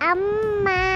ấm ma.